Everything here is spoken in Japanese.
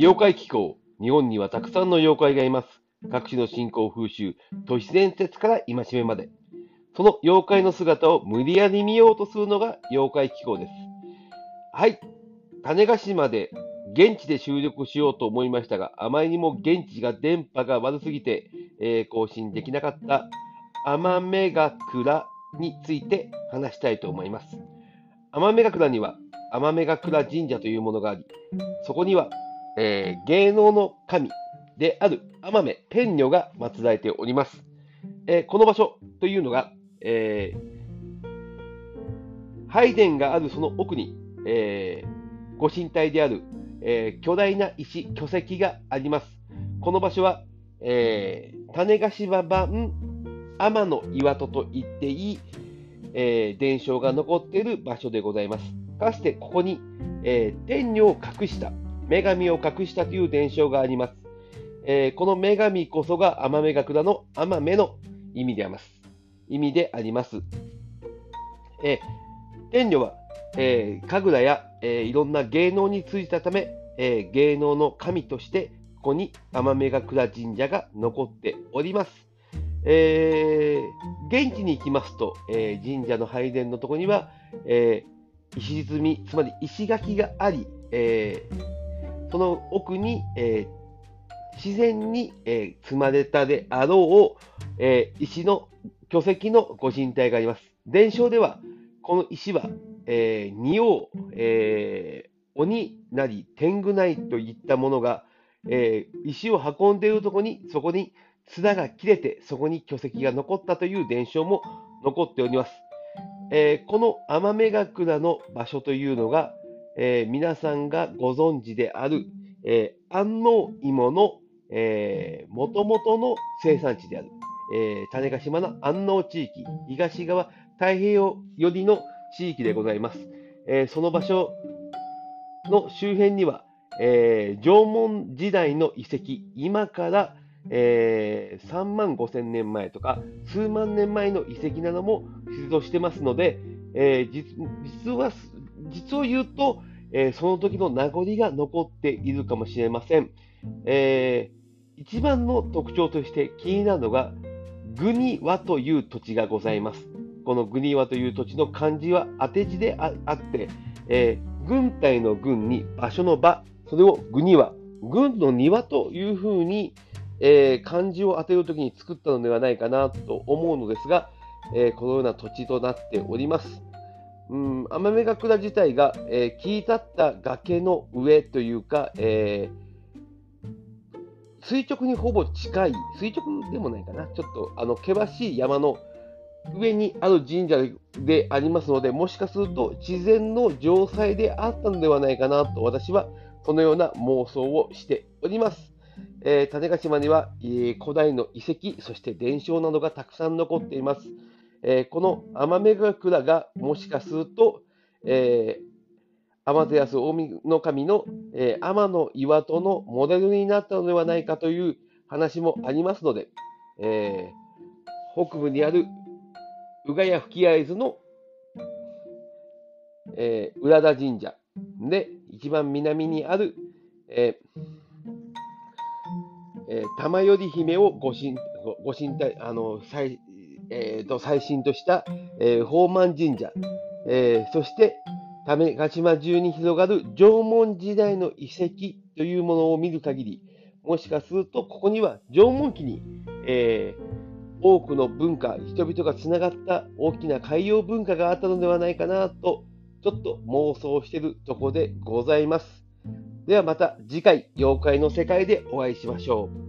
妖怪気候。日本にはたくさんの妖怪がいます。各種の信仰風習、都市伝説から戒めまで。その妖怪の姿を無理やり見ようとするのが妖怪気候です。はい。種子島で現地で収録しようと思いましたが、あまりにも現地が電波が悪すぎて、えー、更新できなかった天目が倉について話したいと思います。天目が倉には天目が倉神社というものがあり、そこには、えー、芸能の神である天目天女が祀られております。えー、この場所というのが、えー、拝殿があるその奥に、えー、ご神体である、えー、巨大な石、巨石があります。この場所は、えー、種子島版天の岩戸と言っていい、えー、伝承が残っている場所でございます。かつてここに、えー、天女を隠した、女神を隠したという伝承があります。えー、この女神こそが天女神の天女の意味であります。意味であります。えー、天女は、えー、神楽や、えー、いろんな芸能に通じたため、えー、芸能の神としてここに天女神神社が残っております。えー、現地に行きますと、えー、神社の拝殿のところには、えー、石積み、つまり石垣があり、えー、その奥に、えー、自然に、えー、積まれたであろう、えー、石の巨石のご神体があります。伝承では、この石は、えー、仁王、えー、鬼なり天狗なりといったものが、えー、石を運んでいるところに、そこに綱が切れて、そこに巨石が残ったという伝承も残っております。えー、この天女ヶ倉の場所というのが、えー、皆さんがご存知である、えー、安納芋の、えー、元々の生産地である。えー、種子島の安納地域、東側太平洋寄りの地域でございます。えー、その場所の周辺には、えー、縄文時代の遺跡、今から、えー、3万5千年前とか、数万年前の遺跡なども出土してますので、えー、実は、実を言うと、えー、その時の名残が残っているかもしれません。えー、一番の特徴として気になるのが、グニワという土地がございます。このグニワという土地の漢字は当て字であって、えー、軍隊の軍に場所の場、それをグニワ、軍の庭というふうに、えー、漢字を当てるときに作ったのではないかなと思うのですが、えー、このような土地となっております。うん、天女ヶ倉自体が、えー、切り立った崖の上というか、えー垂直にほぼ近い、垂直でもないかな、ちょっとあの険しい山の上にある神社でありますので、もしかすると自然の城塞であったのではないかなと、私はそのような妄想をしております。えー、種子島には、えー、古代の遺跡、そして伝承などがたくさん残っています。えー、この天女ヶ倉がもしかすると、え天照大の神の、えー、天の岩戸のモデルになったのではないかという話もありますので、えー、北部にある宇賀谷吹会津の、えー、浦田神社で一番南にある、えーえー、玉頼姫をご神ご神体あの最,、えーと、最新とした、えー、宝満神社、えー、そして種子島中に広がる縄文時代の遺跡というものを見る限り、もしかするとここには縄文期に、えー、多くの文化、人々がつながった大きな海洋文化があったのではないかなと、ちょっと妄想してるとこでございます。ではまた次回、妖怪の世界でお会いしましょう。